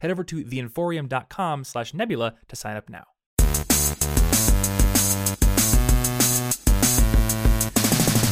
Head over to theinforium.com slash nebula to sign up now.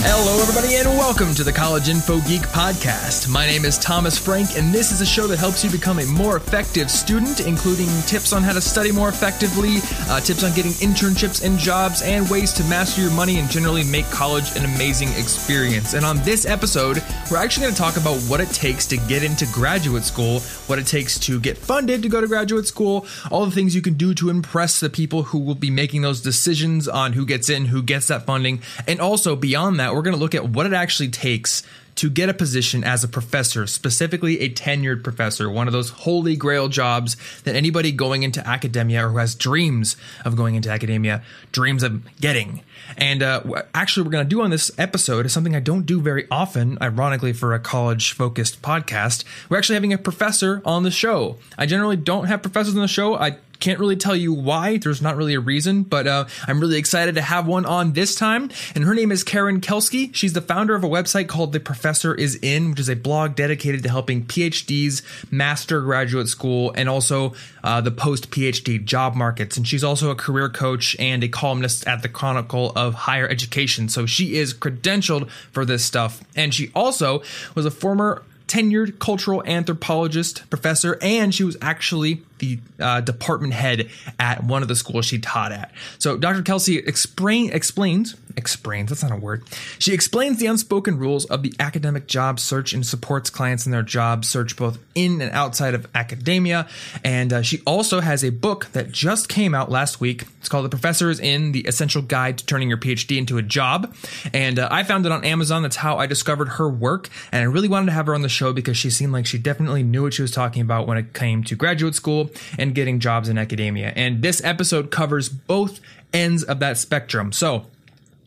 Hello, everybody, and welcome to the College Info Geek Podcast. My name is Thomas Frank, and this is a show that helps you become a more effective student, including tips on how to study more effectively, uh, tips on getting internships and jobs, and ways to master your money and generally make college an amazing experience. And on this episode, we're actually going to talk about what it takes to get into graduate school, what it takes to get funded to go to graduate school, all the things you can do to impress the people who will be making those decisions on who gets in, who gets that funding, and also beyond that, we're going to look at what it actually takes to get a position as a professor, specifically a tenured professor, one of those holy grail jobs that anybody going into academia or who has dreams of going into academia dreams of getting. And uh, actually, we're going to do on this episode is something I don't do very often, ironically, for a college focused podcast. We're actually having a professor on the show. I generally don't have professors on the show. I can't really tell you why. There's not really a reason, but uh, I'm really excited to have one on this time. And her name is Karen Kelsky. She's the founder of a website called The Professor Is In, which is a blog dedicated to helping PhDs master graduate school and also uh, the post PhD job markets. And she's also a career coach and a columnist at the Chronicle of Higher Education. So she is credentialed for this stuff. And she also was a former tenured cultural anthropologist professor, and she was actually the uh, department head at one of the schools she taught at. So Dr. Kelsky explain, explains, explains, that's not a word. She explains the unspoken rules of the academic job search and supports clients in their job search both in and outside of academia. And uh, she also has a book that just came out last week. It's called The Professor is In, The Essential Guide to Turning Your PhD into a Job. And uh, I found it on Amazon. That's how I discovered her work. And I really wanted to have her on the show because she seemed like she definitely knew what she was talking about when it came to graduate school and getting jobs in academia. And this episode covers both ends of that spectrum. So,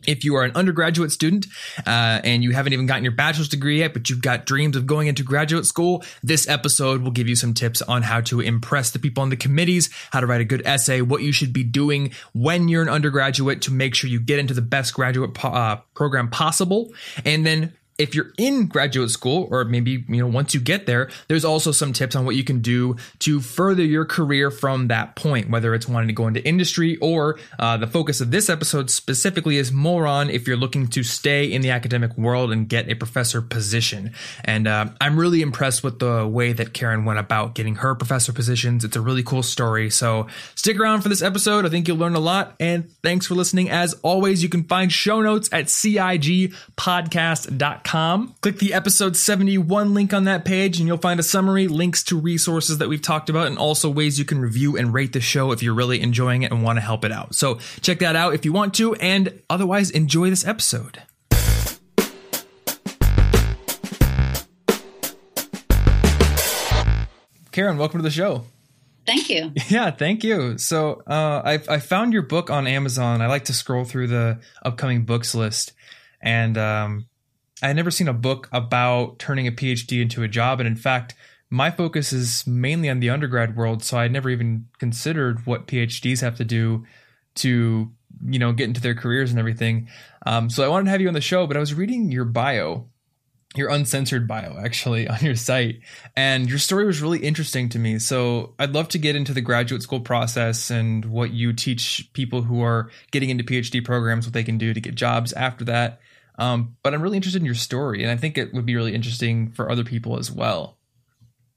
if you are an undergraduate student uh, and you haven't even gotten your bachelor's degree yet, but you've got dreams of going into graduate school, this episode will give you some tips on how to impress the people on the committees, how to write a good essay, what you should be doing when you're an undergraduate to make sure you get into the best graduate po- uh, program possible, and then if you're in graduate school or maybe you know once you get there there's also some tips on what you can do to further your career from that point whether it's wanting to go into industry or uh, the focus of this episode specifically is more on if you're looking to stay in the academic world and get a professor position. And uh, i'm really impressed with the way that karen went about getting her professor positions. It's a really cool story. So stick around for this episode. I think you'll learn a lot. And thanks for listening. As always you can find show notes at cigpodcast.com Click the episode 71 link on that page and you'll find a summary, links to resources that we've talked about, and also ways you can review and rate the show if you're really enjoying it and want to help it out. So check that out if you want to, and otherwise enjoy this episode. Karen, welcome to the show. Thank you. Yeah, thank you. So uh, I, I found your book on Amazon. I like to scroll through the upcoming books list, and um, I had never seen a book about turning a PhD into a job. And in fact, my focus is mainly on the undergrad world. So I never even considered what PhDs have to do to, you know, get into their careers and everything. Um, so I wanted to have you on the show, but I was reading your bio, your uncensored bio actually on your site, and your story was really interesting to me. So I'd love to get into the graduate school process and what you teach people who are getting into PhD programs, what they can do to get jobs after that. Um, but I'm really interested in your story, and I think it would be really interesting for other people as well.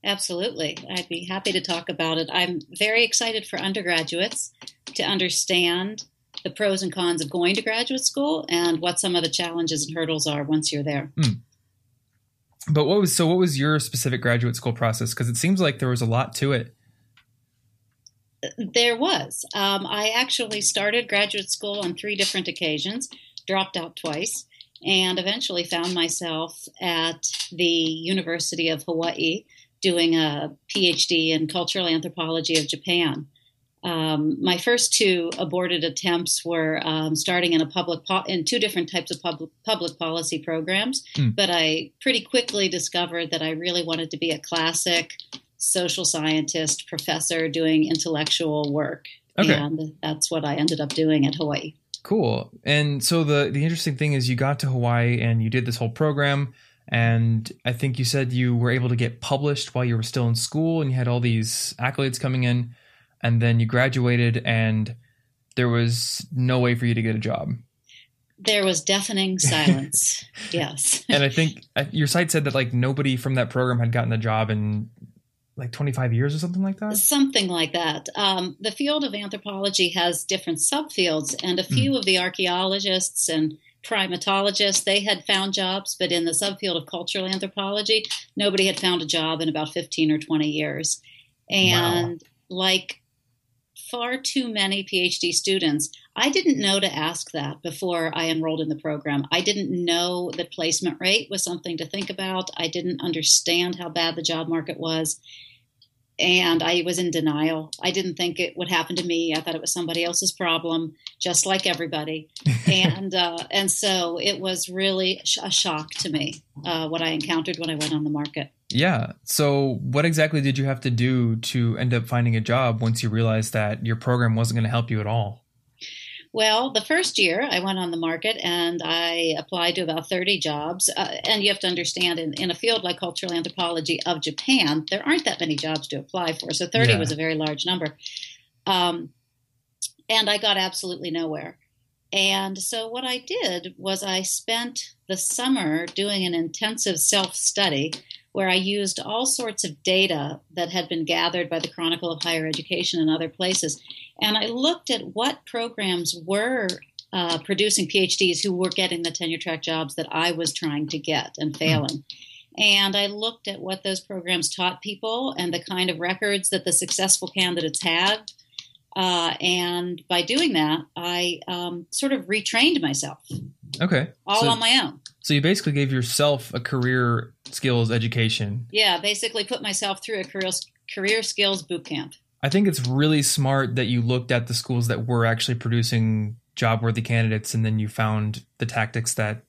Absolutely. I'd be happy to talk about it. I'm very excited for undergraduates to understand the pros and cons of going to graduate school and what some of the challenges and hurdles are once you're there. Hmm. But what was so what was your specific graduate school process because it seems like there was a lot to it. There was. Um, I actually started graduate school on three different occasions, dropped out twice and eventually found myself at the University of Hawaii doing a PhD in cultural anthropology of Japan. Um, my first two aborted attempts were um, starting in a public po- in two different types of public public policy programs, mm. but I pretty quickly discovered that I really wanted to be a classic social scientist professor doing intellectual work, okay. and that's what I ended up doing at Hawaii. Cool. And so the the interesting thing is you got to Hawaii and you did this whole program and I think you said you were able to get published while you were still in school and you had all these accolades coming in and then you graduated and there was no way for you to get a job. There was deafening silence. yes. and I think your site said that like nobody from that program had gotten a job in like 25 years or something like that? Something like that. Um, the field of anthropology has different subfields, and a few mm. of the archaeologists and primatologists they had found jobs, but in the subfield of cultural anthropology, nobody had found a job in about 15 or 20 years. And wow. like far too many PhD students, I didn't know to ask that before I enrolled in the program. I didn't know that placement rate was something to think about. I didn't understand how bad the job market was. And I was in denial. I didn't think it would happen to me. I thought it was somebody else's problem, just like everybody. and uh, and so it was really a shock to me uh, what I encountered when I went on the market. Yeah. So, what exactly did you have to do to end up finding a job once you realized that your program wasn't going to help you at all? Well, the first year I went on the market and I applied to about 30 jobs. Uh, and you have to understand, in, in, a field like cultural anthropology of Japan, there aren't that many jobs to apply for. So 30 yeah. was a very large number. Um, and I got absolutely nowhere. And so what I did was I spent the summer doing an intensive self study where I used all sorts of data that had been gathered by the Chronicle of Higher Education and other places. And I looked at what programs were uh, producing PhDs who were getting the tenure track jobs that I was trying to get and failing. And I looked at what those programs taught people and the kind of records that the successful candidates had. Uh, and by doing that, I um, sort of retrained myself. Okay. All so, on my own. So you basically gave yourself a career skills education. Yeah, basically put myself through a career career skills boot camp. I think it's really smart that you looked at the schools that were actually producing job worthy candidates and then you found the tactics that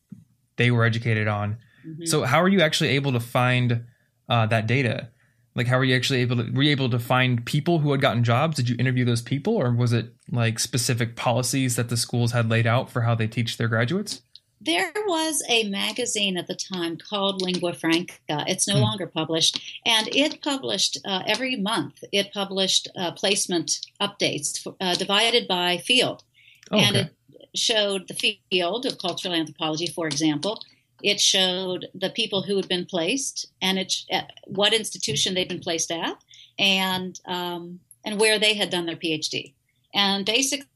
they were educated on. Mm-hmm. So how are you actually able to find uh, that data? Like how were you actually able to were you able to find people who had gotten jobs? Did you interview those people or was it like specific policies that the schools had laid out for how they teach their graduates? There was a magazine at the time called Lingua Franca. It's no mm. longer published, and it published uh, every month. It published uh, placement updates uh, divided by field, oh, and it showed the field of cultural anthropology, for example. It showed the people who had been placed and it, uh, what institution they'd been placed at, and um, and where they had done their PhD. And basically,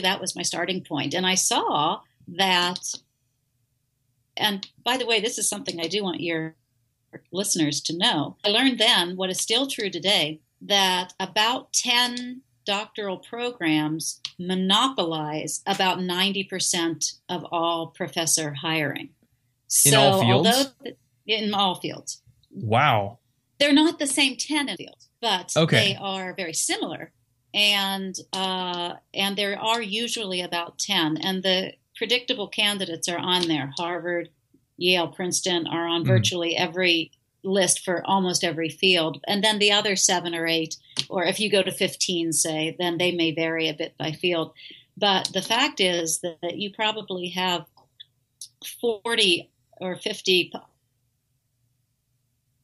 that was my starting point. And I saw that and by the way, this is something I do want your listeners to know. I learned then, what is still true today, that about 10 doctoral programs monopolize about 90% of all professor hiring. In so, all fields? Although, in all fields. Wow. They're not the same 10 in fields, but okay. they are very similar. And uh, and there are usually about 10. And the predictable candidates are on there. Harvard, Yale, Princeton are on mm. virtually every list for almost every field. And then the other seven or eight, or if you go to 15, say, then they may vary a bit by field. But the fact is that you probably have 40 or 50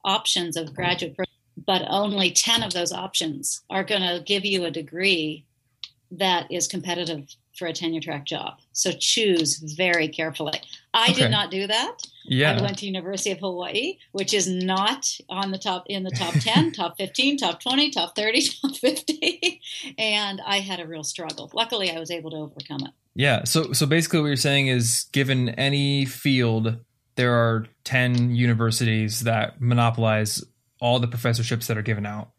options of graduate, but only 10 of those options are going to give you a degree that is competitive for a tenure track job. So choose very carefully. I okay. did not do that. Yeah. I went to University of Hawaii, which is not on the top in the top 10, top 15, top 20, top 30, top 50, and I had a real struggle. Luckily, I was able to overcome it. Yeah, so so basically what you're saying is given any field there are 10 universities that monopolize all the professorships that are given out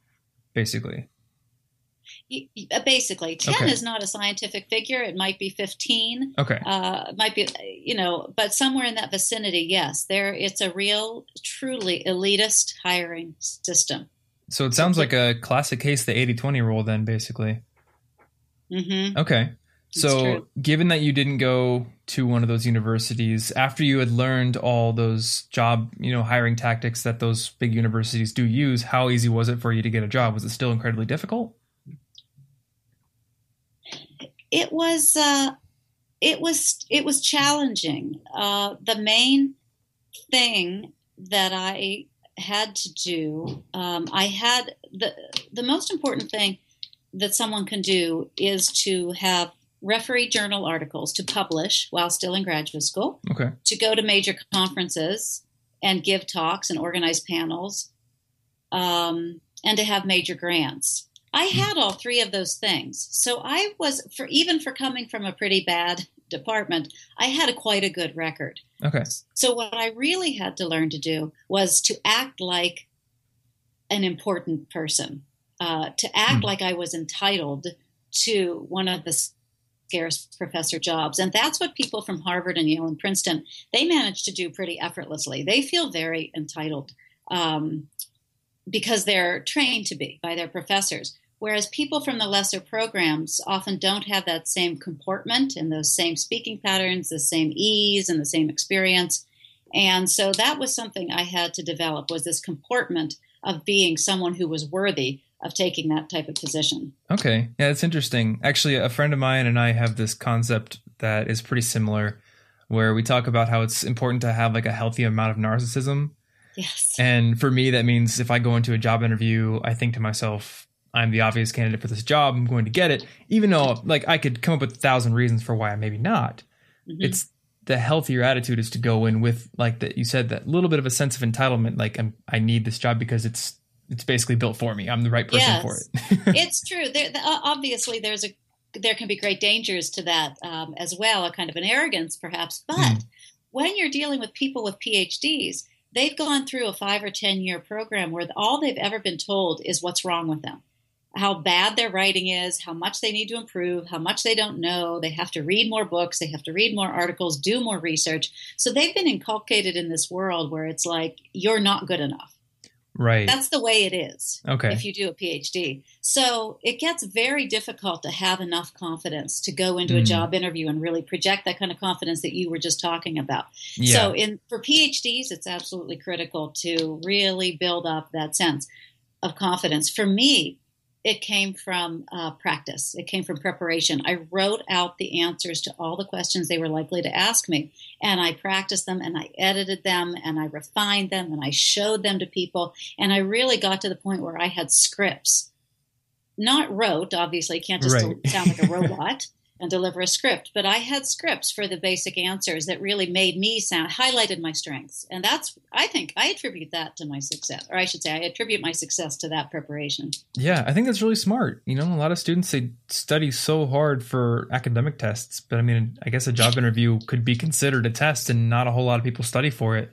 basically. Basically, 10 Okay. is not a scientific figure. It might be 15. Okay. Uh, might be, you know, but somewhere in that vicinity, yes. There, it's a real, truly elitist hiring system. So it sounds like a classic case, the 80 20 rule, then, basically. hmm Okay. So, given that you didn't go to one of those universities, after you had learned all those job, you know, hiring tactics that those big universities do use, how easy was it for you to get a job? Was it still incredibly difficult? It was, uh, it was, it was challenging. Uh, the main thing that I had to do, um, I had the the most important thing that someone can do is to have referee journal articles to publish while still in graduate school, Okay. to go to major conferences and give talks and organize panels, um, and to have major grants. I had all three of those things, so I was for even for coming from a pretty bad department, I had a quite a good record. Okay. So what I really had to learn to do was to act like an important person, uh, to act Hmm. like I was entitled to one of the scarce professor jobs, and that's what people from Harvard and Yale and Princeton they manage to do pretty effortlessly. They feel very entitled um, because they're trained to be by their professors. Whereas people from the lesser programs often don't have that same comportment and those same speaking patterns, the same ease and the same experience. And so that was something I had to develop was this comportment of being someone who was worthy of taking that type of position. Okay. Yeah, it's interesting. Actually, a friend of mine and I have this concept that is pretty similar where we talk about how it's important to have like a healthy amount of narcissism. Yes. And for me, that means if I go into a job interview, I think to myself, I'm the obvious candidate for this job. I'm going to get it, even though like I could come up with a thousand reasons for why I maybe not. Mhm. It's the healthier attitude is to go in with like that you said that little bit of a sense of entitlement, like I'm, I need this job because it's it's basically built for me. I'm the right person Yes. for it. it's true. There, the- obviously, there's a there can be great dangers to that um, as well, a kind of an arrogance, perhaps. But Hmm. when you're dealing with people with PhDs, they've gone through a five or ten year program where all they've ever been told is what's wrong with them, how bad their writing is, how much they need to improve, how much they don't know. They have to read more books, they have to read more articles, do more research. So they've been inculcated in this world where it's like you're not good enough. Right. That's the way it is okay. if you do a PhD. So it gets very difficult to have enough confidence to go into a Mm. job interview and really project that kind of confidence that you were just talking about. yeah. So in for PhDs, it's absolutely critical to really build up that sense of confidence. For me, it came from uh, practice. It came from preparation. I rote out the answers to all the questions they were likely to ask me, and I practiced them, and I edited them, and I refined them, and I showed them to people, and I really got to the point where I had scripts, not wrote. Obviously, you can't just Right. sound like a robot and deliver a script, but I had scripts for the basic answers that really made me sound highlighted my strengths, and that's I think I attribute that to my success, or I should say, I attribute my success to that preparation. Yeah, I think that's really smart. You know, a lot of students they study so hard for academic tests, but I mean, I guess a job interview could be considered a test, and not a whole lot of people study for it.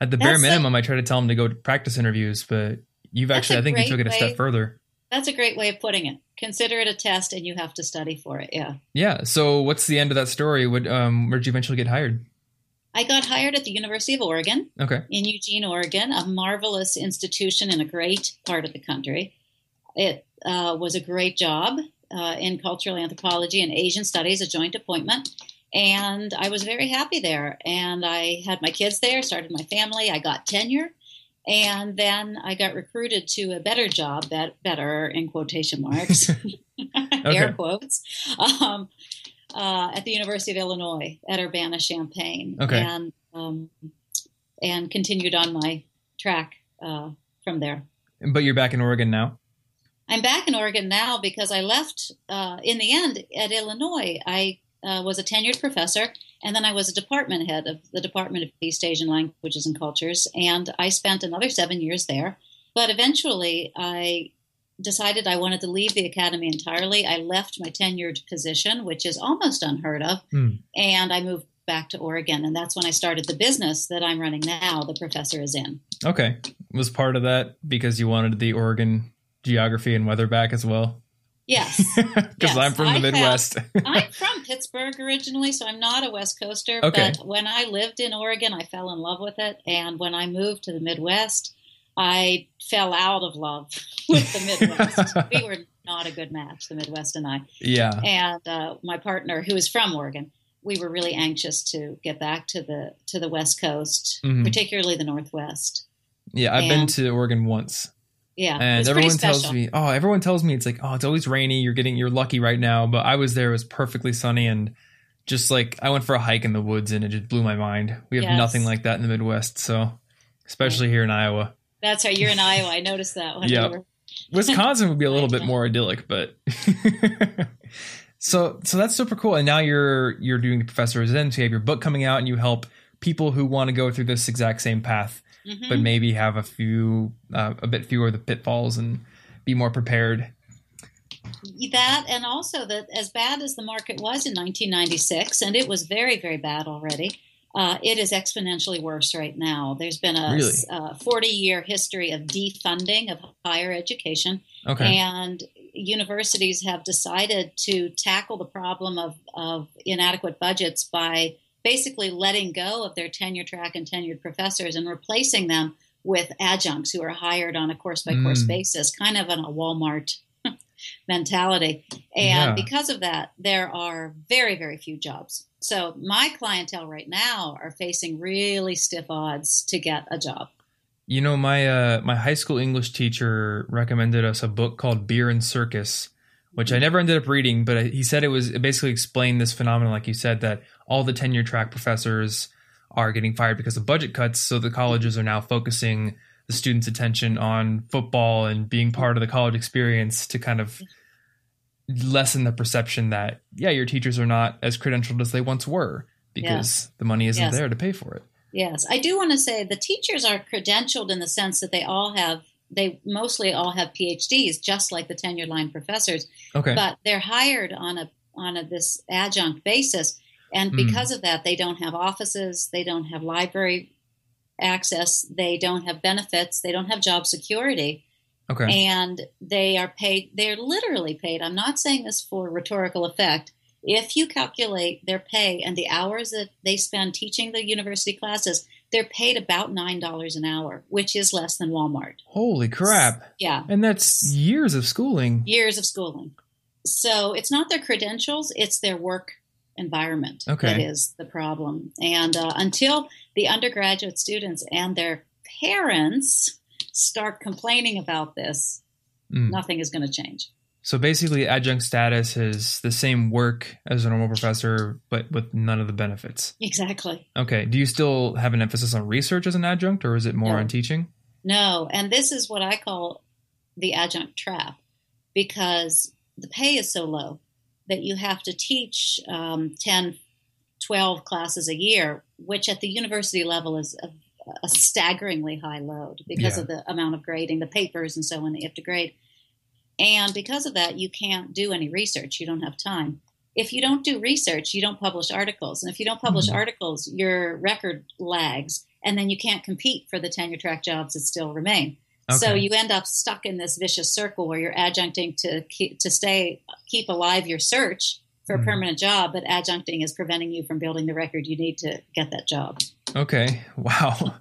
At the bare That's a- minimum, I try to tell them to go to practice interviews, but you've actually, I think you took it a way- step further. That's a great way of putting it. Consider it a test, and you have to study for it. Yeah. Yeah. So, what's the end of that story? Would um, where'd you eventually get hired? I got hired at the University of Oregon Okay. in Eugene, Oregon, a marvelous institution in a great part of the country. It uh, was a great job uh, in cultural anthropology and Asian studies, a joint appointment. And I was very happy there. And I had my kids there, started my family. I got tenure. And then I got recruited to a better job, bet- better in quotation marks, air quotes, um, uh, at the University of Illinois at Urbana Champaign. Okay. And, um, and continued on my track uh, from there. But you're back in Oregon now. I'm back in Oregon now because I left uh, in the end at Illinois. I uh, was a tenured professor, and then I was a department head of the Department of East Asian Languages and Cultures, and I spent another seven years there. But eventually, I decided I wanted to leave the academy entirely. I left my tenured position, which is almost unheard of, Hmm. and I moved back to Oregon, and that's when I started the business that I'm running now. The professor is in. Okay. Was part of that because you wanted the Oregon geography and weather back as well? Yes. Because Yes, I'm from the I have- Midwest. I'm from Pittsburgh originally, so I'm not a West Coaster. Okay. But when I lived in Oregon, I fell in love with it. And when I moved to the Midwest, I fell out of love with the Midwest. we were not a good match, the Midwest and I. yeah. And uh, my partner, who is from Oregon, we were really anxious to get back to the to the West Coast, Mhm. particularly the Northwest. Yeah. I've been to Oregon once. Yeah, and everyone tells me oh everyone tells me it's like oh it's always rainy. You're getting you're lucky right now. But i was there it was perfectly sunny and just like i went for a hike in the woods and it just blew my mind. We have Yes. nothing like that in the midwest so especially here in iowa. That's right. you're in Iowa. I noticed that were wisconsin would be a little bit more idyllic but so so that's super cool. And now you're you're doing the professor residency you have your book coming out and you help people who want to go through this exact same path Mhm. but maybe have a few uh, a bit fewer of the pitfalls and be more prepared that and also that as bad as the market was in 1996 and it was very very bad already uh, it is exponentially worse right now there's been a Really? uh, 40 year history of defunding of higher education okay and universities have decided to tackle the problem of, of inadequate budgets by basically letting go of their tenure track and tenured professors and replacing them with adjuncts who are hired on a course by course Mm. basis, kind of on a Walmart mentality. And Yeah. because of that, there are very, very few jobs. So my clientele right now are facing really stiff odds to get a job. You know, my uh, my high school English teacher recommended us a book called Beer and Circus, which I mm-hmm. never ended up reading, but he said it was it basically explained this phenomenon, like you said, that all the tenure track professors are getting fired because of budget cuts. So the colleges are now focusing the students' attention on football and being part of the college experience to kind of lessen the perception that yeah, your teachers are not as credentialed as they once were because the money isn't Yes. there to pay for it. Yes, I do want to say the teachers are credentialed in the sense that they all have, they mostly all have PhDs, just like the tenured line professors, Okay. but they're hired on a on a this adjunct basis, and Hmm. because of that, they don't have offices, they don't have library access, they don't have benefits, they don't have job security, okay. and they are paid. They're literally paid. I'm not saying this for rhetorical effect. If you calculate their pay and the hours that they spend teaching the university classes, they're paid about nine dollars an hour, which is less than Walmart. Holy crap. Yeah, And that's years of schooling. years of schooling. So it's not their credentials; it's their work environment Okay. that is the problem. And uh, until the undergraduate students and their parents start complaining about this, Mm. nothing is going to change. So basically, adjunct status is the same work as a normal professor, but with none of the benefits. Exactly. Okay. Do you still have an emphasis on research as an adjunct, or is it more No. on teaching? No, and this is what I call the adjunct trap because the pay is so low that you have to teach um, 10, 12 classes a year, which at the university level is a, a staggeringly high load because Yeah. of the amount of grading, the papers, and so on that you have to grade. And because of that, you can't do any research. You don't have time. If you don't do research, you don't publish articles. And if you don't publish Mhm. articles, your record lags, and then you can't compete for the tenure track jobs that still remain. So you end up stuck in this vicious circle where you're adjuncting to keep, to stay keep alive your search for Mhm. a permanent job, but adjuncting is preventing you from building the record you need to get that job. Okay. Wow.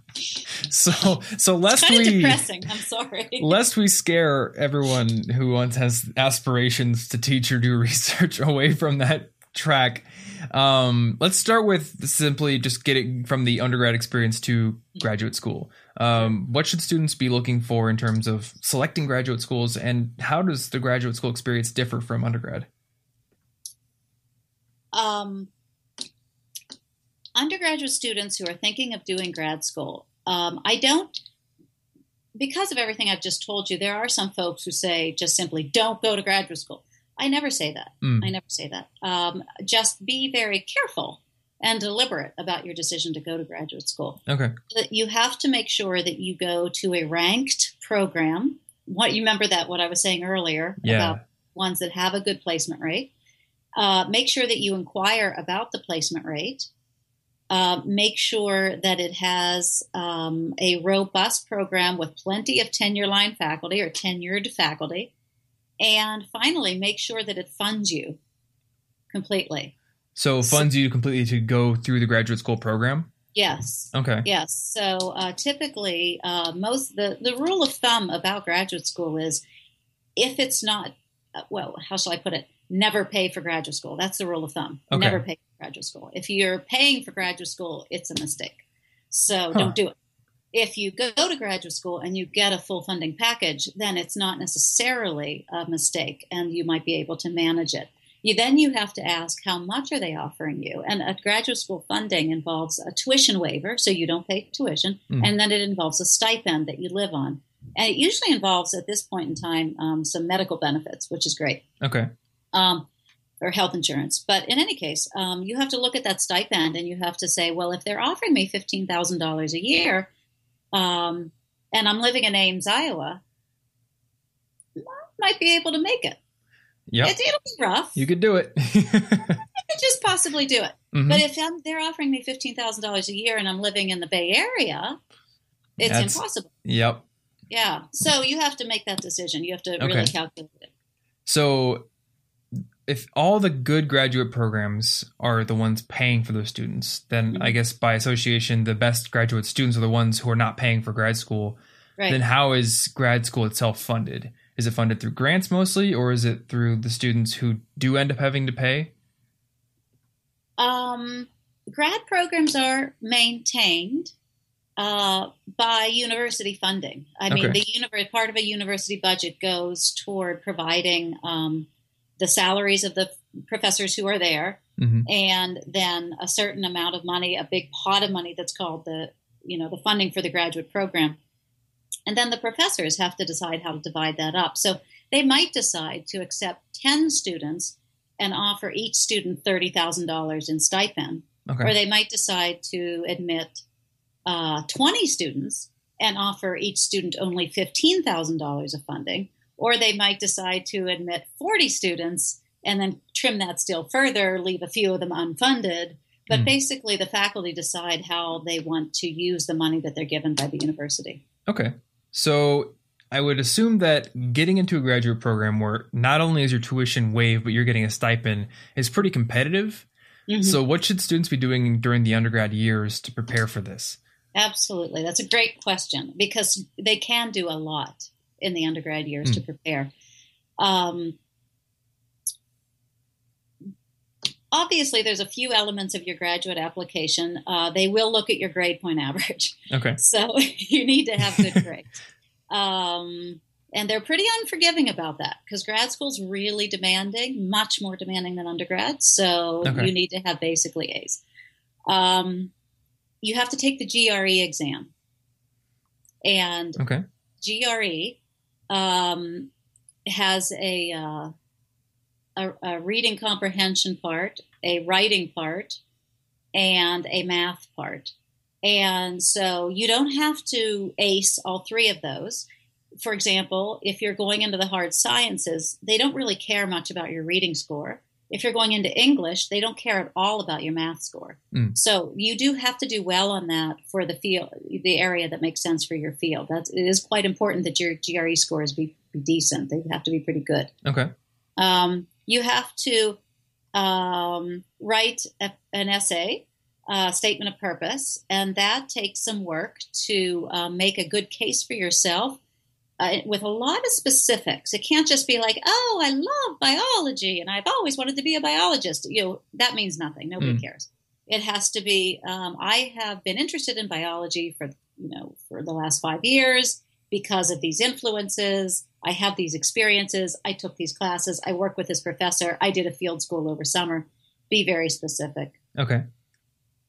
so so lest we depressing. I'm sorry. lest we scare everyone who once has aspirations to teach or do research away from that track. Um, let's start with simply just getting from the undergrad experience to graduate school. Um, what should students be looking for in terms of selecting graduate schools, and how does the graduate school experience differ from undergrad? um, undergraduate students who are thinking of doing grad school, um, I don't, because of everything I've just told you, there are some folks who say just simply don't go to graduate school. I never say that. Mm. I never say that. Um, just be very careful and deliberate about your decision to go to graduate school. Okay. You have to make sure that you go to a ranked program. What you remember that what I was saying earlier Yeah. about ones that have a good placement rate. Uh, make sure that you inquire about the placement rate. Uh, make sure that it has um, a robust program with plenty of tenure line faculty or tenured faculty. And finally, make sure that it funds you completely. So funds so, you completely to go through the graduate school program? Yes. Okay. Yes. So uh, typically, uh, most the the rule of thumb about graduate school is if it's not uh, well, how shall I put it? Never pay for graduate school. That's the rule of thumb. Okay. Never pay graduate school. If you're paying for graduate school, it's a mistake. So huh. don't do it. If you go to graduate school and you get a full funding package, then it's not necessarily a mistake, and you might be able to manage it. You then you have to ask how much are they offering you, and a graduate school funding involves a tuition waiver, so you don't pay tuition, mm. and then it involves a stipend that you live on, and it usually involves at this point in time um, some medical benefits, which is great. Okay. Um, or health insurance. But in any case, um, you have to look at that stipend and you have to say, well, if they're offering me fifteen thousand dollars a year, um, and I'm living in Ames, Iowa, I might be able to make it. Yeah, it, will be rough. You could do it. I could just possibly do it. Mm-hmm. But if I'm, they're offering me fifteen thousand dollars a year and I'm living in the Bay Area, it's That's, impossible. Yep. Yeah. So you have to make that decision. You have to really calculate it. So if all the good graduate programs are the ones paying for those students, then mm-hmm. I guess by association, the best graduate students are the ones who are not paying for grad school. Right. Then how is grad school itself funded? Is it funded through grants mostly, or is it through the students who do end up having to pay? Um, grad programs are maintained uh, by university funding. I mean, the univer- part of a university budget goes toward providing um, the salaries of the professors who are there, mm-hmm. and then a certain amount of money, a big pot of money that's called the you know the funding for the graduate program and then the professors have to decide how to divide that up. So they might decide to accept 10 students and offer each student $30,000 in stipend. Okay. Or they might decide to admit uh, 20 students and offer each student only $15,000 of funding. Or they might decide to admit 40 students and then trim that still further, leave a few of them unfunded. But mm. basically, the faculty decide how they want to use the money that they're given by the university. Okay. So I would assume that getting into a graduate program where not only is your tuition waived, but you're getting a stipend is pretty competitive. Mm-hmm. So, what should students be doing during the undergrad years to prepare for this? Absolutely. That's a great question because they can do a lot in the undergrad years mm. to prepare. Um, obviously, there's a few elements of your graduate application. Uh, they will look at your grade point average. Okay. So you need to have good grades. Um, and they're pretty unforgiving about that because grad school's really demanding, much more demanding than undergrad. So okay. you need to have basically A's. Um, you have to take the GRE exam. And okay. GRE um, has a, uh, a, a reading comprehension part, a writing part, and a math part. And so you don't have to ace all three of those. For example, if you're going into the hard sciences, they don't really care much about your reading score. If you're going into English, they don't care at all about your math score. Mm. So you do have to do well on that for the field, the area that makes sense for your field. That's it is quite important that your GRE scores be, be decent. They have to be pretty good. Okay. Um, you have to um, write a, an essay uh, statement of purpose, and that takes some work to uh, make a good case for yourself uh, with a lot of specifics. It can't just be like, "Oh, I love biology, and I've always wanted to be a biologist." You know, that means nothing. Nobody mm. cares. It has to be. Um, I have been interested in biology for you know for the last five years because of these influences. I have these experiences. I took these classes. I work with this professor. I did a field school over summer. Be very specific. Okay.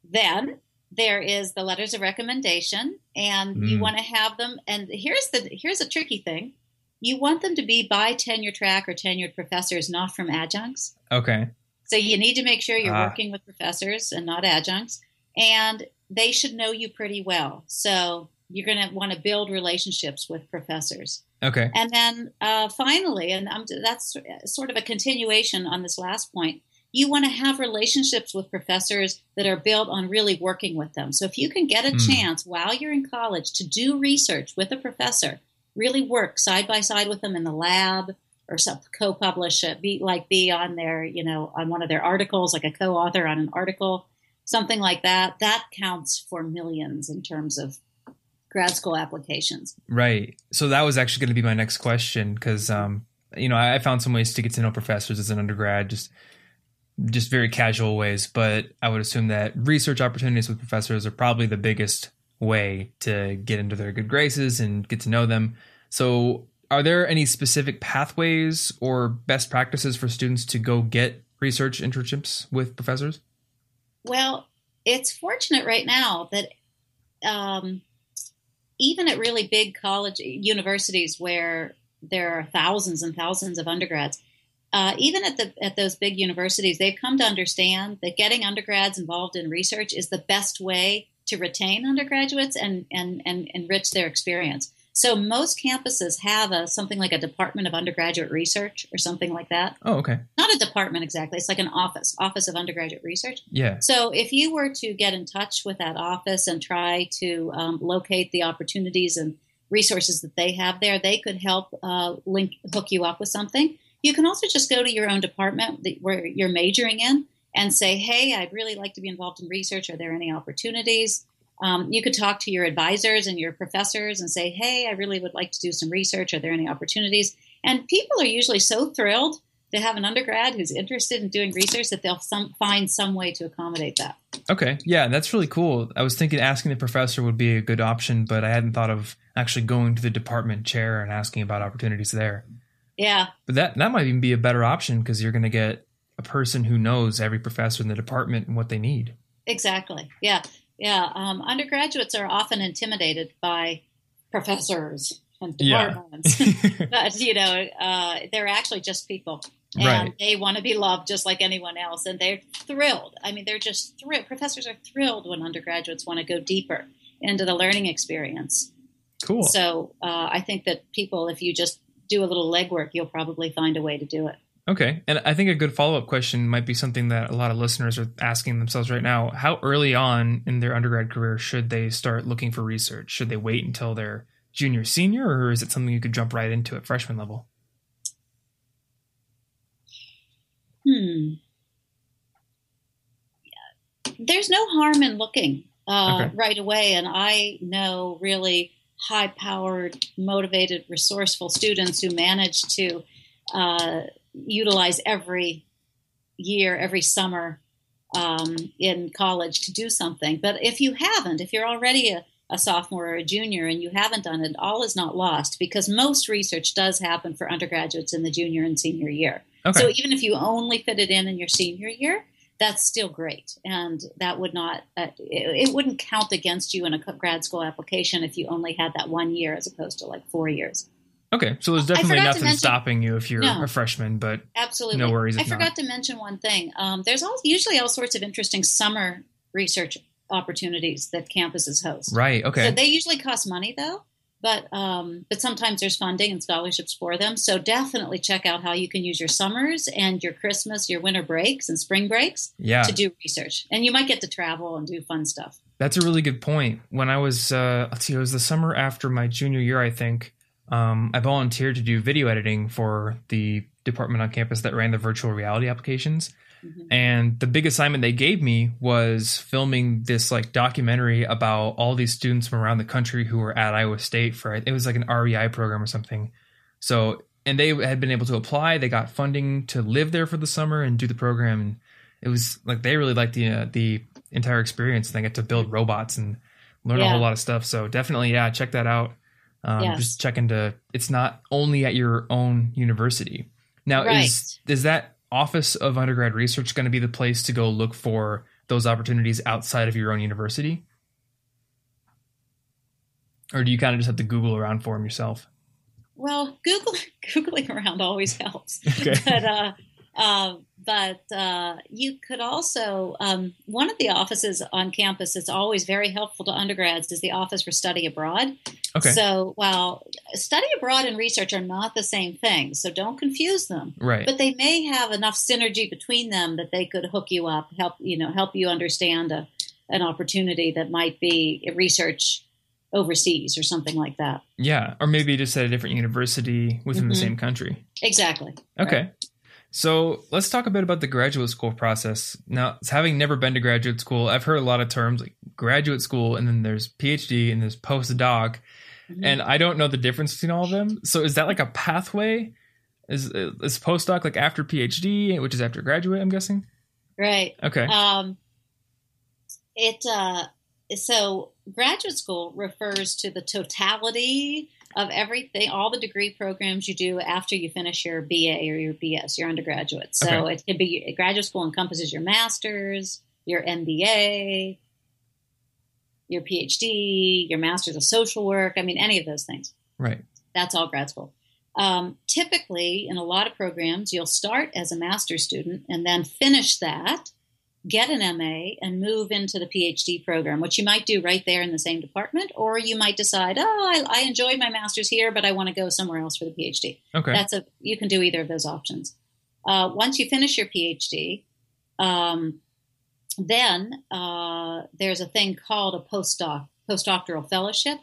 Then there is the letters of recommendation, and mm. you want to have them. And here's the here's a tricky thing: you want them to be by tenure track or tenured professors, not from adjuncts. Okay. So you need to make sure you're ah. working with professors and not adjuncts, and they should know you pretty well. So you're going to want to build relationships with professors. Okay. And then uh, finally, and I'm, that's sort of a continuation on this last point you want to have relationships with professors that are built on really working with them. So if you can get a mm. chance while you're in college to do research with a professor, really work side by side with them in the lab or some co-publish it, be like be on their, you know, on one of their articles, like a co-author on an article, something like that. That counts for millions in terms of grad school applications. Right. So that was actually going to be my next question because, um, you know, I found some ways to get to know professors as an undergrad, just just very casual ways. But I would assume that research opportunities with professors are probably the biggest way to get into their good graces and get to know them. So, are there any specific pathways or best practices for students to go get research internships with professors? Well, it's fortunate right now that um, even at really big college universities where there are thousands and thousands of undergrads, uh, even at the at those big universities, they've come to understand that getting undergrads involved in research is the best way to retain undergraduates and and and enrich their experience. So most campuses have a something like a department of undergraduate research or something like that. Oh, okay. Not a department exactly. It's like an office, office of undergraduate research. Yeah. So if you were to get in touch with that office and try to um, locate the opportunities and resources that they have there, they could help uh, link hook you up with something. You can also just go to your own department where you're majoring in and say, "Hey, I'd really like to be involved in research. Are there any opportunities?" Um, you could talk to your advisors and your professors and say, hey, I really would like to do some research. Are there any opportunities? And people are usually so thrilled to have an undergrad who's interested in doing research that they'll some, find some way to accommodate that. Okay. Yeah, that's really cool. I was thinking asking the professor would be a good option, but I hadn't thought of actually going to the department chair and asking about opportunities there. Yeah. But that, that might even be a better option because you're going to get a person who knows every professor in the department and what they need. Exactly. Yeah. Yeah, um, undergraduates are often intimidated by professors and departments, yeah. but you know uh, they're actually just people, and right. they want to be loved just like anyone else, and they're thrilled. I mean, they're just thrilled. Professors are thrilled when undergraduates want to go deeper into the learning experience. Cool. So uh, I think that people, if you just do a little legwork, you'll probably find a way to do it. Okay. And I think a good follow up question might be something that a lot of listeners are asking themselves right now. How early on in their undergrad career should they start looking for research? Should they wait until they're junior, senior, or is it something you could jump right into at freshman level? Hmm. There's no harm in looking uh, okay. right away. And I know really high powered, motivated, resourceful students who manage to. Uh, utilize every year, every summer um, in college to do something. But if you haven't, if you're already a, a, sophomore or a junior and you haven't done it, all is not lost because most research does happen for undergraduates in the junior and senior year. Okay. So even if you only fit it in in your senior year, that's still great, and that would not uh, it, it, wouldn't count against you in a grad school application if you only had that one year as opposed to like four years. Okay, so there's definitely nothing mention, stopping you if you're no, a freshman, but absolutely no worries. I forgot not. to mention one thing. Um, there's all, usually all sorts of interesting summer research opportunities that campuses host. Right. Okay. So they usually cost money though, but um, but sometimes there's funding and scholarships for them. So definitely check out how you can use your summers and your Christmas, your winter breaks and spring breaks yeah. to do research, and you might get to travel and do fun stuff. That's a really good point. When I was, uh, let's see, it was the summer after my junior year, I think um, I volunteered to do video editing for the department on campus that ran the virtual reality applications. Mm-hmm. And the big assignment they gave me was filming this like documentary about all these students from around the country who were at Iowa State for it was like an REU program or something. So and they had been able to apply. They got funding to live there for the summer and do the program. And it was like they really liked the uh, the entire experience. And they get to build robots and learn yeah. a whole lot of stuff. So definitely, yeah, check that out. Um, yes. Just check into it's not only at your own university. Now, right. is is that Office of Undergrad Research going to be the place to go look for those opportunities outside of your own university? Or do you kind of just have to Google around for them yourself? Well, Google googling around always helps. Okay. But uh, uh, but uh, you could also um, one of the offices on campus that's always very helpful to undergrads is the office for study abroad. Okay. So while study abroad and research are not the same thing, so don't confuse them. Right. But they may have enough synergy between them that they could hook you up, help you know, help you understand a, an opportunity that might be research overseas or something like that. Yeah, or maybe just at a different university within mm-hmm. the same country. Exactly. Okay. Right. So let's talk a bit about the graduate school process. Now, having never been to graduate school, I've heard a lot of terms like graduate school, and then there's PhD, and there's postdoc, mm-hmm. and I don't know the difference between all of them. So is that like a pathway? Is is postdoc like after PhD, which is after graduate? I'm guessing. Right. Okay. Um, it uh, so graduate school refers to the totality of everything, all the degree programs you do after you finish your BA or your BS, your undergraduate. So okay. it could be graduate school encompasses your master's, your MBA, your PhD, your master's of social work. I mean, any of those things. Right. That's all grad school. Um, typically, in a lot of programs, you'll start as a master's student and then finish that get an MA and move into the PhD program, which you might do right there in the same department, or you might decide, oh, I, I enjoyed my master's here, but I want to go somewhere else for the PhD. Okay, that's a you can do either of those options. Uh, once you finish your PhD, um, then uh, there's a thing called a postdoc postdoctoral fellowship.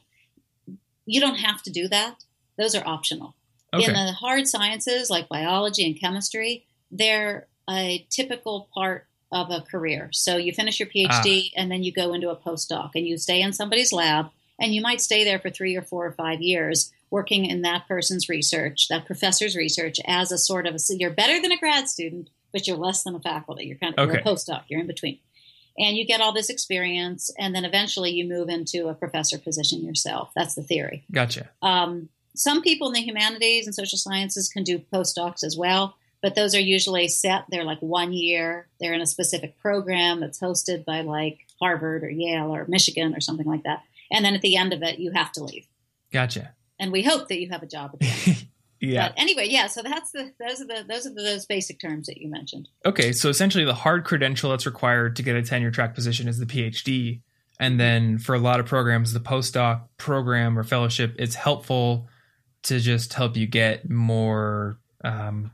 You don't have to do that; those are optional. Okay. In the hard sciences like biology and chemistry, they're a typical part of a career. So you finish your PhD ah. and then you go into a postdoc and you stay in somebody's lab and you might stay there for three or four or five years working in that person's research, that professor's research as a sort of a, you're better than a grad student, but you're less than a faculty. You're kind of okay. you're a postdoc. You're in between. And you get all this experience, and then eventually you move into a professor position yourself. That's the theory. Gotcha. Um, some people in the humanities and social sciences can do postdocs as well but those are usually set. They're like one year. They're in a specific program that's hosted by like Harvard or Yale or Michigan or something like that. And then at the end of it, you have to leave. Gotcha. And we hope that you have a job at the end. yeah. But anyway, yeah. So that's the those are the those are the, those basic terms that you mentioned. Okay, so essentially, the hard credential that's required to get a tenure track position is the PhD, and then for a lot of programs, the postdoc program or fellowship is helpful to just help you get more um,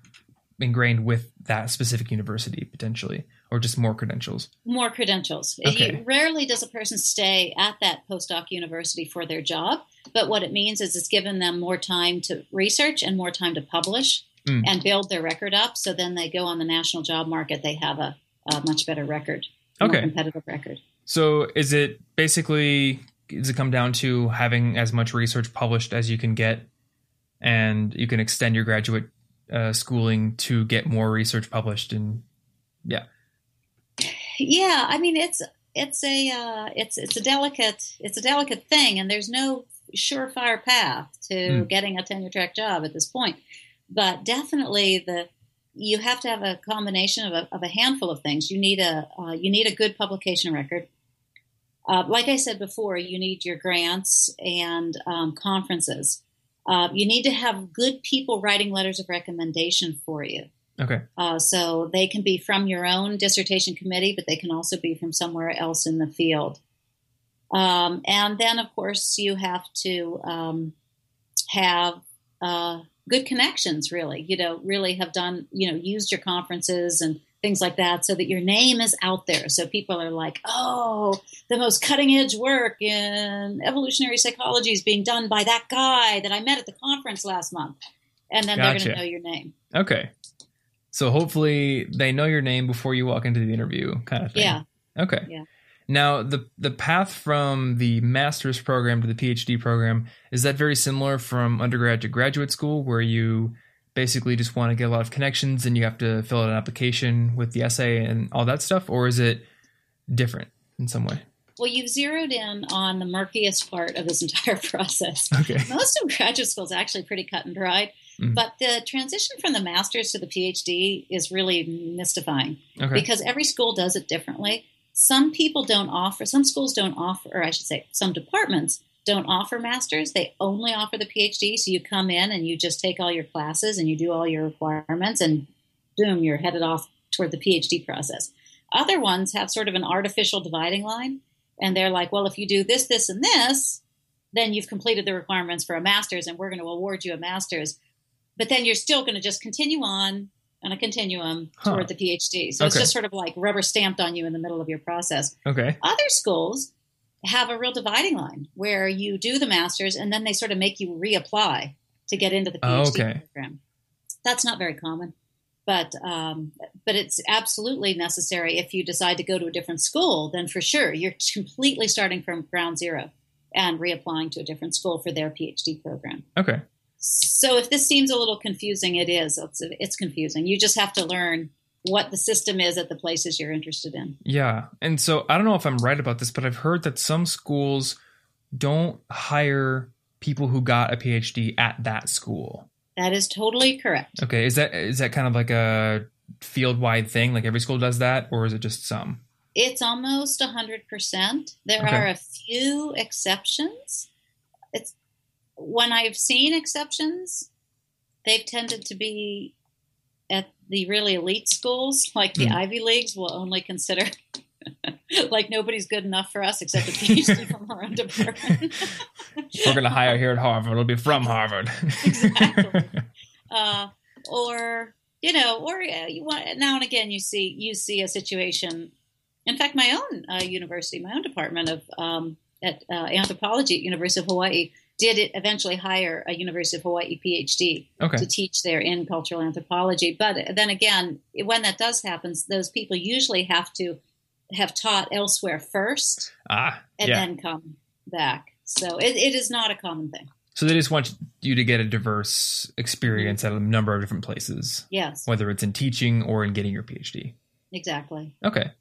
ingrained with that specific university potentially or just more credentials? More credentials. Okay. you, rarely does a person stay at that postdoc university for their job but what it means is it's given them more time to research and more time to publish mm. and build their record up so then they go on the national job market they have a, a much better record okay. competitive record. So is it basically does it come down to having as much research published as you can get and you can extend your graduate uh, schooling to get more research published and yeah yeah i mean it's it's a uh, it's it's a delicate it's a delicate thing and there's no surefire path to mm. getting a tenure track job at this point but definitely the you have to have a combination of a, of a handful of things you need a uh, you need a good publication record uh, like I said before, you need your grants and um, conferences. Uh, you need to have good people writing letters of recommendation for you. Okay. Uh, so they can be from your own dissertation committee, but they can also be from somewhere else in the field. Um, and then, of course, you have to um, have uh, good connections. Really, you know, really have done, you know, used your conferences and things like that so that your name is out there. So people are like, oh, the most cutting edge work in evolutionary psychology is being done by that guy that I met at the conference last month. And then gotcha. they're going to know your name. Okay. So hopefully they know your name before you walk into the interview, kind of thing. Yeah. Okay. Yeah. Now, the the path from the master's program to the PhD program is that very similar from undergrad to graduate school, where you basically just want to get a lot of connections and you have to fill out an application with the essay and all that stuff, or is it different in some way? Well, you've zeroed in on the murkiest part of this entire process. Okay. Most of graduate school is actually pretty cut and dried, mm-hmm. but the transition from the master's to the PhD is really mystifying okay. because every school does it differently. Some people don't offer, some schools don't offer, or I should say, some departments don't offer masters. They only offer the PhD. So you come in and you just take all your classes and you do all your requirements and boom, you're headed off toward the PhD process. Other ones have sort of an artificial dividing line. And they're like, well, if you do this, this, and this, then you've completed the requirements for a master's and we're going to award you a master's. But then you're still going to just continue on on a continuum huh. toward the PhD. So okay. it's just sort of like rubber stamped on you in the middle of your process. Okay. Other schools have a real dividing line where you do the master's and then they sort of make you reapply to get into the PhD oh, okay. program. That's not very common, but um, but it's absolutely necessary if you decide to go to a different school. Then for sure, you're completely starting from ground zero and reapplying to a different school for their PhD program. Okay. So if this seems a little confusing, it is. It's, it's confusing. You just have to learn what the system is at the places you're interested in. Yeah. And so I don't know if I'm right about this, but I've heard that some schools don't hire people who got a PhD at that school. That is totally correct. Okay. Is that is that kind of like a field wide thing? Like every school does that, or is it just some? It's almost hundred percent. There Okay. are a few exceptions. It's when I've seen exceptions, they've tended to be at the really elite schools, like the Hmm. Ivy Leagues will only consider like nobody's good enough for us except a PhD from our own department. We're going to hire here at Harvard. It'll be from Harvard. Exactly. uh, or you know, or uh, you want now and again you see you see a situation. In fact, my own uh, university, my own department of um, at uh, anthropology at University of Hawaii did it eventually hire a University of Hawaii PhD okay. to teach there in cultural anthropology. But then again, when that does happen, those people usually have to have taught elsewhere first Ah, and yeah. then come back. So it, it is not a common thing. So they just want you to get a diverse experience at a number of different places, Yes, whether it's in teaching or in getting your PhD. exactly. Okay.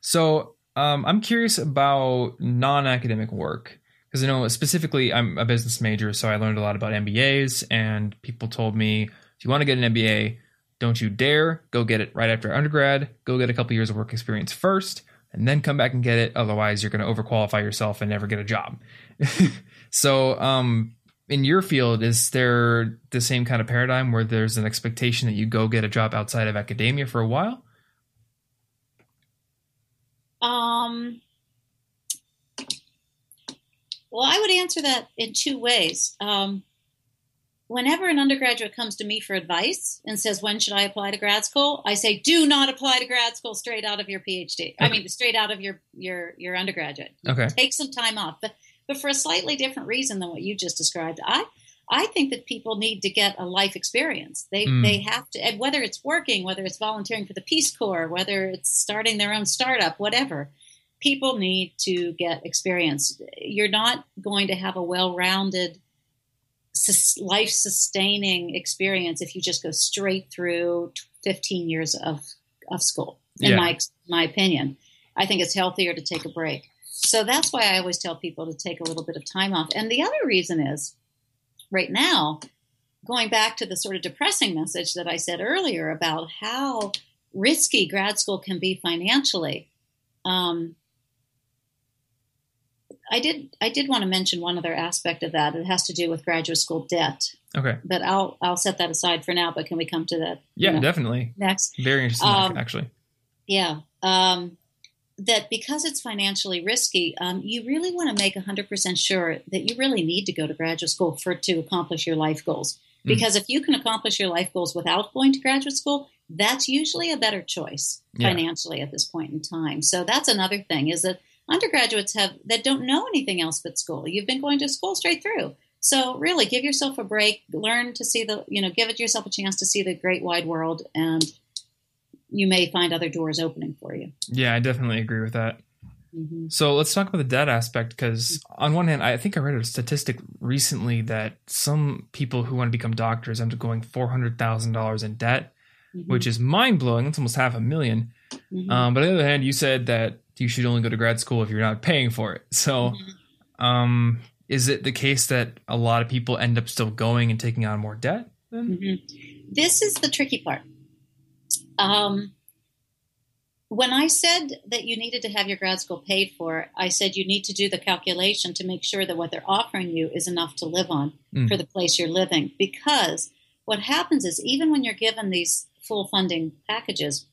So um, I'm curious about non academic work because I know specifically I'm a business major, so I learned a lot about MBAs, and people told me if you want to get an MBA, don't you dare go get it right after undergrad. Go get a couple years of work experience first, and then come back and get it. Otherwise, you're going to overqualify yourself and never get a job. so, um, in your field, is there the same kind of paradigm where there's an expectation that you go get a job outside of academia for a while? Um, well, I would answer that in two ways. Um, whenever an undergraduate comes to me for advice and says, "When should I apply to grad school?" I say, "Do not apply to grad school straight out of your PhD. I mean, straight out of your your your undergraduate. Okay. Take some time off, but but for a slightly different reason than what you just described. I I think that people need to get a life experience. They Mm. they have to, and whether it's working, whether it's volunteering for the Peace Corps, whether it's starting their own startup, whatever. People need to get experience. You're not going to have a well-rounded, life-sustaining experience if you just go straight through 15 years of of school. In Yeah. my my opinion, I think it's healthier to take a break. So that's why I always tell people to take a little bit of time off. And the other reason is right now, going back to the sort of depressing message that I said earlier about how risky grad school can be financially. Um, I did I did want to mention one other aspect of that. It has to do with graduate school debt, Okay. but I'll I'll set that aside for now. But can we come to that Yeah, ne- definitely. next? Very interesting, Um, actually. Yeah. Um, that because it's financially risky, um, you really want to make 100% sure that you really need to go to graduate school for to accomplish your life goals. Mm. Because if you can accomplish your life goals without going to graduate school, that's usually a better choice Yeah. financially at this point in time. So that's another thing is that undergraduates have that don't know anything else but school. You've been going to school straight through. So really give yourself a break, learn to see the, you know, give it yourself a chance to see the great wide world and you may find other doors opening for you. Yeah, I definitely agree with that. hmm So let's talk about the debt aspect because, on one hand, I think I read a statistic recently that some people who want to become doctors end up going $400,000 in debt, which is mind blowing. It's almost half a million. Mhm. Um, but on the other hand, you said that you should only go to grad school if you're not paying for it. So, um, is it the case that a lot of people end up still going and taking on more debt? Mhm. This is the tricky part. Um, when I said that you needed to have your grad school paid for, I said you need to do the calculation to make sure that what they're offering you is enough to live on Mm. for the place you're living. Because what happens is, even when you're given these full funding packages,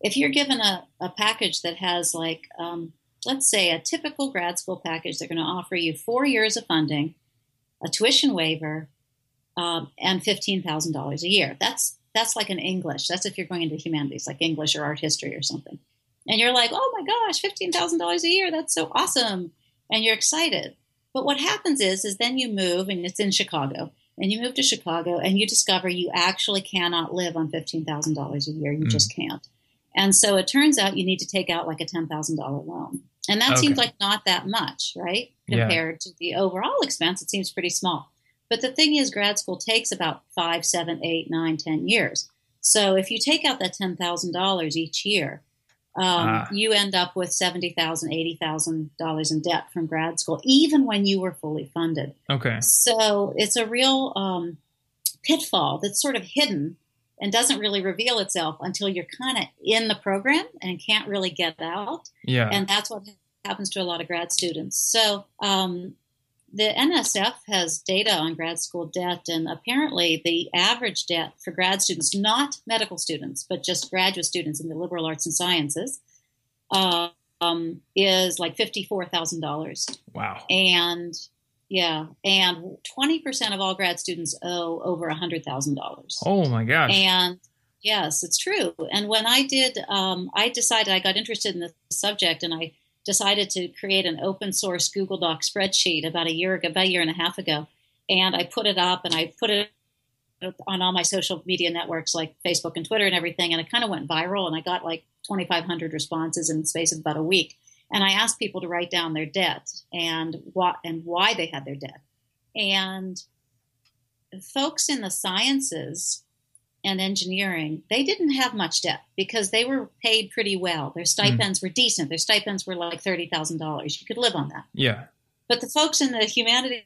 if you're given a, a package that has, like, um, let's say, a typical grad school package, they're going to offer you four years of funding, a tuition waiver, um, and fifteen thousand dollars a year. That's that's like an English. That's if you're going into humanities, like English or art history or something. And you're like, oh my gosh, fifteen thousand dollars a year. That's so awesome, and you're excited. But what happens is, is then you move, and it's in Chicago. and you move to Chicago and you discover you actually cannot live on $15,000 a year. You Mm. just can't. And so it turns out you need to take out like a $10,000 loan. And that seems like not that much, right? Yeah. Compared to the overall expense, it seems pretty small. But the thing is, grad school takes about five, seven, eight, nine, ten years. So if you take out that $10,000 each year, um, Ah. you end up with $70,000, $80,000 in debt from grad school, even when you were fully funded. Okay. So it's a real um, pitfall that's sort of hidden and doesn't really reveal itself until you're kind of in the program and can't really get out. Yeah. And that's what happens to a lot of grad students. So um, the NSF has data on grad school debt, and apparently the average debt for grad students, not medical students, but just graduate students in the liberal arts and sciences, uh, um, is like $54,000. wow. And yeah, and 20% of all grad students owe over a $100,000. Oh my gosh. And yes, it's true. And when I did, um, I decided I got interested in the subject and I decided to create an open source Google Doc spreadsheet about a year ago, about a year and a half ago. And I put it up and I put it on all my social media networks like Facebook and Twitter and everything. And it kind of went viral and I got like 2,500 responses in the space of about a week. And I asked people to write down their debt and what and why they had their debt. And folks in the sciences and engineering, they didn't have much debt because they were paid pretty well. Their mm-hmm. stipends were decent. Their stipends were like $30,000. You could live on that. yeah. But the folks in the humanities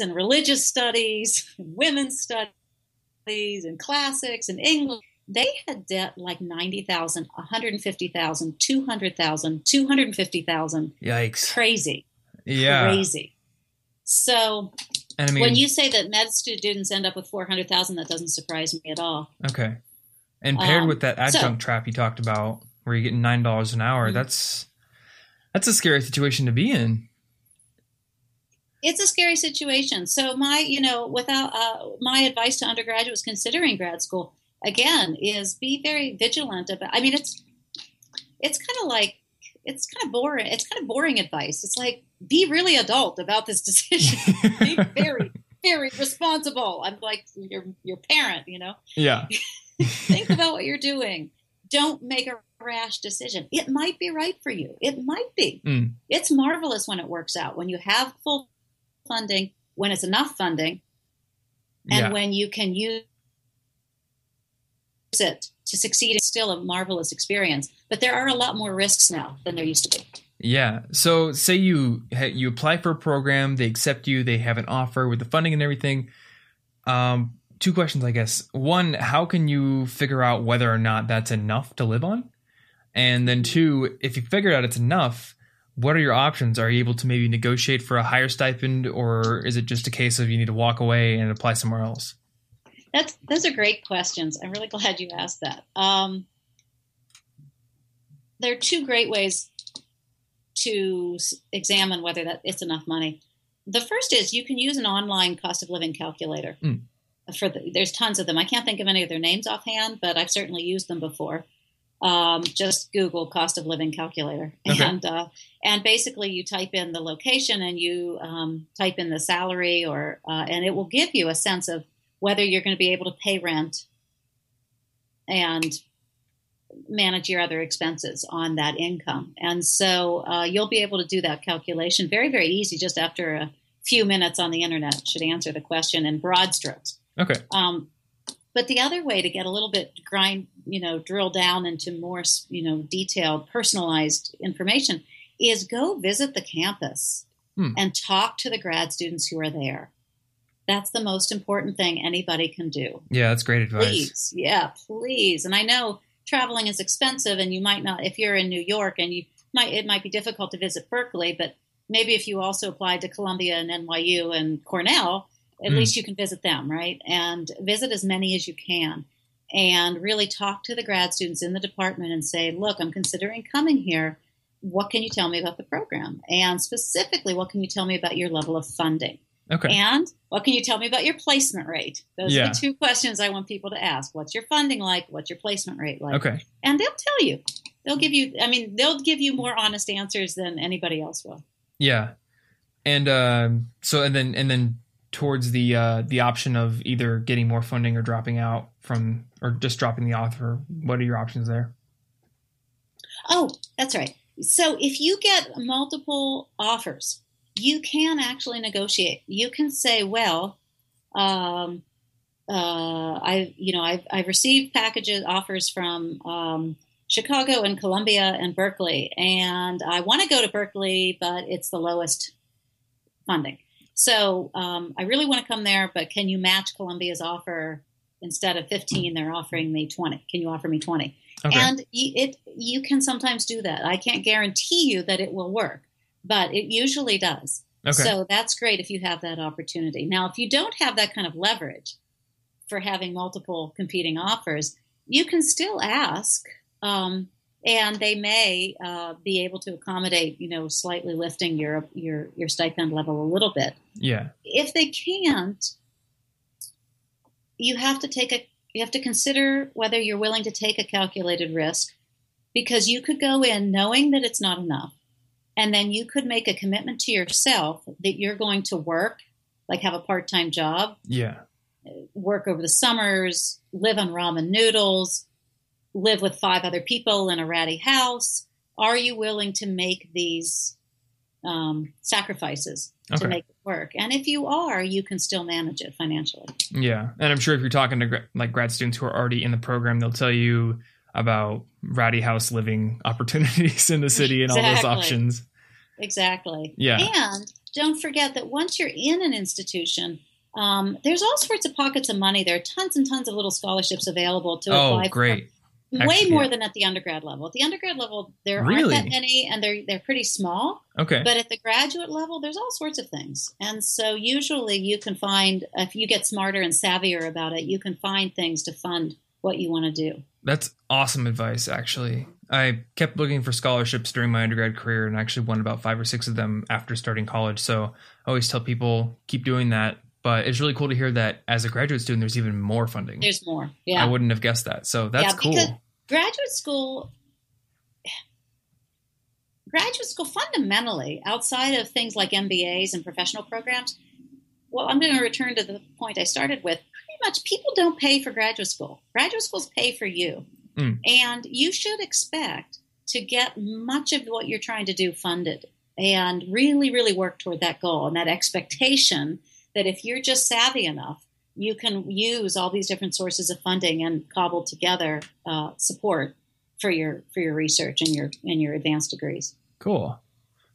and religious studies, women's studies, and classics and English, they had debt like 90,000, 150,000, 200,000, 250,000. Yikes. Crazy. Yeah. Crazy. So And I mean, when you say that med students end up with 400,000, that doesn't surprise me at all. okay. And paired Um, with that so- adjunct trap you talked about, where you're getting nine dollars an hour, Mhm. that's that's a scary situation to be in. it's a scary situation. So my, you know, without uh, my advice to undergraduates considering grad school again is be very vigilant about. I mean, it's it's kind of like it's kind of boring. It's kind of boring advice. It's like be really adult about this decision. be very very responsible. I'm like your your parent, you know. yeah. Think about what you're doing. Don't make a rash decision. It might be right for you. It might be. Mm. It's marvelous when it works out. When you have full funding, when it's enough funding, and yeah. when you can use it to succeed. It's still a marvelous experience. But there are a lot more risks now than there used to be. Yeah. So say you you apply for a program, they accept you, they have an offer with the funding and everything. Um, two questions, I guess. One, how can you figure out whether or not that's enough to live on? And then two, if you figure out it's enough, what are your options? Are you able to maybe negotiate for a higher stipend, or is it just a case of you need to walk away and apply somewhere else? That's those are great questions. I'm really glad you asked that. Um, there are two great ways to examine whether that it's enough money. The first is you can use an online cost of living calculator. Mm. For the, there's tons of them. I can't think of any of their names offhand, but I've certainly used them before. Um, just Google cost of living calculator, Okay. and uh, and basically you type in the location and you um, type in the salary, or uh, and it will give you a sense of whether you're going to be able to pay rent and manage your other expenses on that income. And so uh, you'll be able to do that calculation very, very easy just after a few minutes on the internet should answer the question in broad strokes. Okay. Um, but the other way to get a little bit grind, you know, drill down into more, you know, detailed, personalized information is go visit the campus Hmm. and talk to the grad students who are there. That's the most important thing anybody can do. Yeah, that's great advice. Please, yeah, please. And I know traveling is expensive, and you might not if you're in New York, and you might it might be difficult to visit Berkeley, but maybe if you also applied to Columbia and NYU and Cornell, at Mm. least you can visit them, right? And visit as many as you can, and really talk to the grad students in the department and say, "Look, I'm considering coming here. What can you tell me about the program? And specifically, what can you tell me about your level of funding?" Okay. And what can you tell me about your placement rate? Those Yeah. are the two questions I want people to ask. What's your funding like? What's your placement rate like? Okay. And they'll tell you. They'll give you, I mean, they'll give you more honest answers than anybody else will. Yeah. And um, so and then and then towards the uh, the option of either getting more funding or dropping out from, or just dropping the offer? What are your options there? Oh, that's right. So if you get multiple offers, you can actually negotiate. You can say, well, um, uh, I, you know, I've, I've received packages offers from um, Chicago and Columbia and Berkeley, and I want to go to Berkeley, but it's the lowest funding. So um, I really want to come there, but can you match Columbia's offer? Instead of 15, they're offering me 20. Can you offer me 20? Okay. And it you can sometimes do that. I can't guarantee you that it will work, but it usually does. Okay. So that's great if you have that opportunity. Now, if you don't have that kind of leverage for having multiple competing offers, you can still ask, um, and they may uh, be able to accommodate, you know, slightly lifting your your your stipend level a little bit. Yeah. If they can't, you have to take a you have to consider whether you're willing to take a calculated risk because you could go in knowing that it's not enough. And then you could make a commitment to yourself that you're going to work, like have a part time job. Yeah. Work over the summers, live on ramen noodles, live with five other people in a ratty house. Are you willing to make these um, sacrifices okay. to make it work. And if you are, you can still manage it financially. Yeah, and I'm sure if you're talking to like grad students who are already in the program, they'll tell you about ratty house living opportunities in the city and exactly. all those options. Exactly. Yeah. And don't forget that once you're in an institution, um, there's all sorts of pockets of money. There are tons and tons of little scholarships available to oh, apply. great. For way more than at the undergrad level. At the undergrad level, there really? aren't that many, and they're they're pretty small. Okay. But at the graduate level, there's all sorts of things, and so usually you can find if you get smarter and savvier about it, you can find things to fund what you want to do. That's awesome advice. Actually, I kept looking for scholarships during my undergrad career, and actually won about five or six of them after starting college. So I always tell people keep doing that. But it's really cool to hear that as a graduate student there's even more funding. There's more yeah. I wouldn't have guessed that. So that's yeah, cool graduate school graduate school fundamentally outside of things like mbas and professional programs well i'm going to return to the point i started with much people don't pay for graduate school graduate schools pay for you mm. and you should expect to get much of what you're trying to do funded and really really work toward that goal and that expectation that if you're just savvy enough, you can use all these different sources of funding and cobble together uh, support for your for your research and your and your advanced degrees. Cool.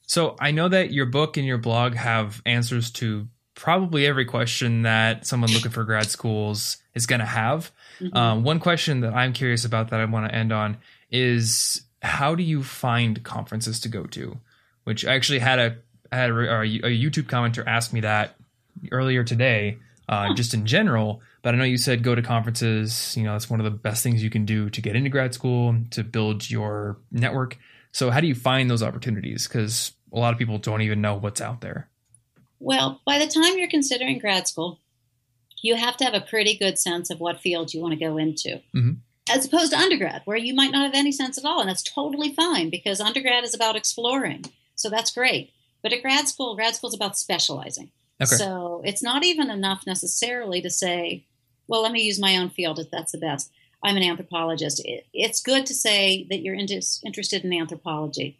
So I know that your book and your blog have answers to probably every question that someone looking for grad schools is going to have. Mm-hmm. Um, one question that I'm curious about that I want to end on is how do you find conferences to go to? Which I actually had a had a, a YouTube commenter ask me that earlier today, uh, just in general. But I know you said go to conferences. You know, that's one of the best things you can do to get into grad school, to build your network. So, how do you find those opportunities? Because a lot of people don't even know what's out there. Well, by the time you're considering grad school, you have to have a pretty good sense of what field you want to go into. Mm-hmm. As opposed to undergrad, where you might not have any sense at all. And that's totally fine because undergrad is about exploring. So that's great. But at grad school, grad school is about specializing. Okay. So it's not even enough necessarily to say, well, let me use my own field if that's the best. I'm an anthropologist. it's good to say that you're interested in anthropology.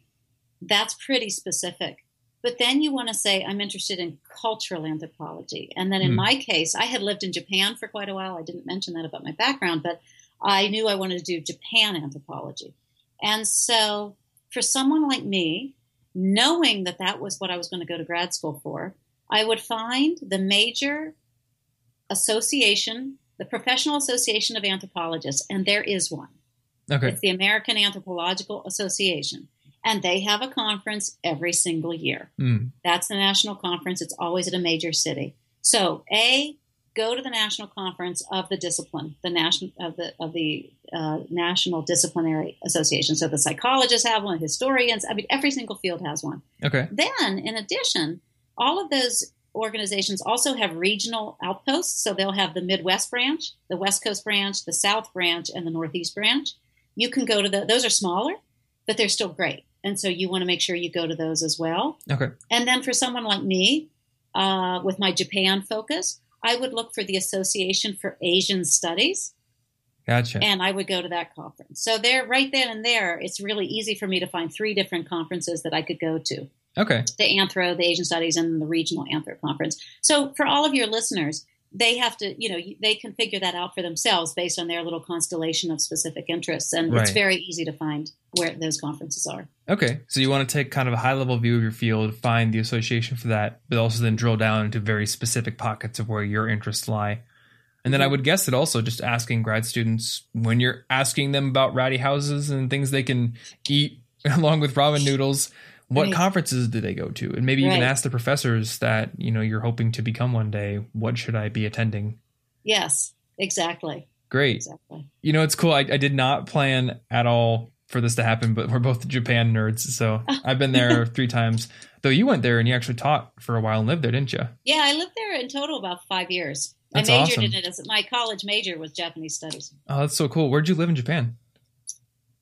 That's pretty specific. But then you want to say, I'm interested in cultural anthropology. And then in mm. my case, I had lived in Japan for quite a while. I didn't mention that about my background, but I knew I wanted to do Japan anthropology. And so for someone like me, knowing that that was what I was going to go to grad school for, I would find the major association, the Professional Association of Anthropologists, and there is one. Okay. It's the American Anthropological Association. And they have a conference every single year. Mm. That's the national conference. It's always at a major city. So, A, go to the national conference of the discipline, the national of the of the uh, National Disciplinary Association. So the psychologists have one, historians. I mean, every single field has one. Okay. Then, in addition, all of those organizations also have regional outposts. So they'll have the Midwest branch, the West Coast branch, the South branch, and the Northeast branch. You can go to the, those are smaller, but they're still great. And so you want to make sure you go to those as well. Okay. And then for someone like me, uh, with my Japan focus, I would look for the Association for Asian Studies. Gotcha. And I would go to that conference. So there, right then and there, it's really easy for me to find three different conferences that I could go to: okay. the Anthro, the Asian Studies, and the Regional Anthro Conference. So for all of your listeners, they have to, you know, they can figure that out for themselves based on their little constellation of specific interests, and Right. it's very easy to find where those conferences are. Okay. So you want to take kind of a high level view of your field, find the association for that, but also then drill down into very specific pockets of where your interests lie. And then I mm-hmm. would guess that also just asking grad students when you're asking them about ratty houses and things they can eat along with ramen noodles, what Right. conferences do they go to? And maybe even Right. ask the professors that, you know, you're hoping to become one day, what should I be attending? Yes, exactly, Great. exactly. You know, it's cool. I, I did not plan at all for this to happen, but we're both Japan nerds. So I've been there three times. Though you went there and you actually taught for a while and lived there, didn't you? Yeah, I lived there in total about five years. That's I majored awesome. in it as my college major was Japanese studies. Oh, that's so cool. Where'd you live in Japan?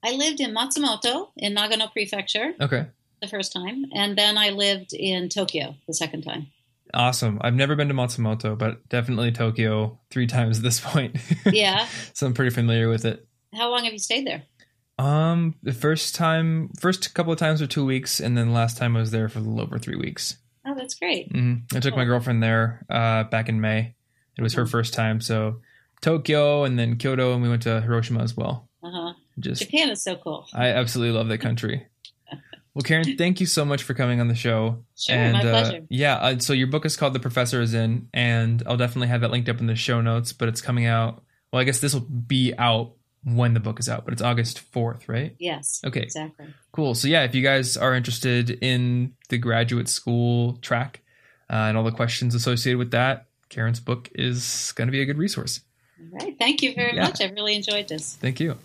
I lived in Matsumoto in Nagano Prefecture Okay. The first time, and then I lived in Tokyo the second time. Awesome. I've never been to Matsumoto, but definitely Tokyo three times at this point. Yeah. so I'm pretty familiar with it. How long have you stayed there? Um, the first time, first couple of times were two weeks, and then last time I was there for a little over three weeks. Oh, that's great. hmm I took my girlfriend there uh, back in May. It was her Mhm. first time, so Tokyo and then Kyoto, and we went to Hiroshima as well. Uh huh. Just Japan is so cool. I absolutely love that country. Well, Karen, thank you so much for coming on the show. Sure, and my uh, pleasure. yeah, uh, so your book is called The Professor is In, and I'll definitely have that linked up in the show notes. But it's coming out. Well, I guess this will be out when the book is out, but it's August fourth, right? Yes. Okay. Exactly. Cool. So yeah, if you guys are interested in the graduate school track uh, and all the questions associated with that, Karen's book is going to be a good resource. All right. Thank you very Yeah. much. I really enjoyed this. Thank you.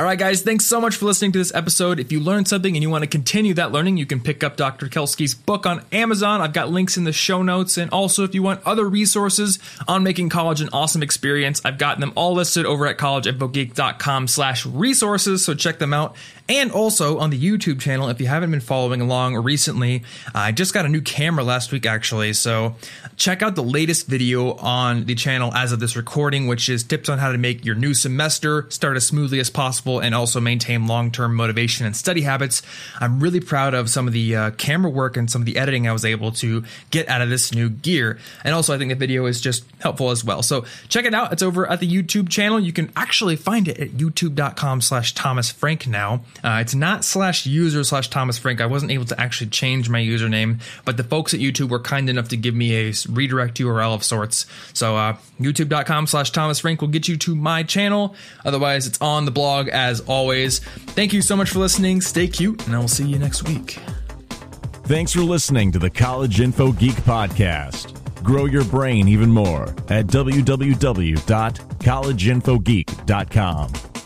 All right, guys, thanks so much for listening to this episode. If you learned something and you want to continue that learning, you can pick up Dr. Kelsky's book on Amazon. I've got links in the show notes. And also, if you want other resources on making college an awesome experience, I've got them all listed over at collegeinfogeek.com slash resources. So check them out. And also on the YouTube channel, if you haven't been following along recently, I just got a new camera last week, actually. So check out the latest video on the channel as of this recording, which is tips on how to make your new semester start as smoothly as possible and also maintain long term motivation and study habits. I'm really proud of some of the uh, camera work and some of the editing I was able to get out of this new gear. And also, I think the video is just helpful as well. So check it out. It's over at the YouTube channel. You can actually find it at youtube.com slash Thomas Frank now. Uh, it's not slash user slash Thomas Frank. I wasn't able to actually change my username, but the folks at YouTube were kind enough to give me a redirect URL of sorts. So uh, youtube.com slash Thomas Frank will get you to my channel. Otherwise, it's on the blog as always. Thank you so much for listening. Stay cute, and I will see you next week. Thanks for listening to the College Info Geek Podcast. Grow your brain even more at www.collegeinfogeek.com.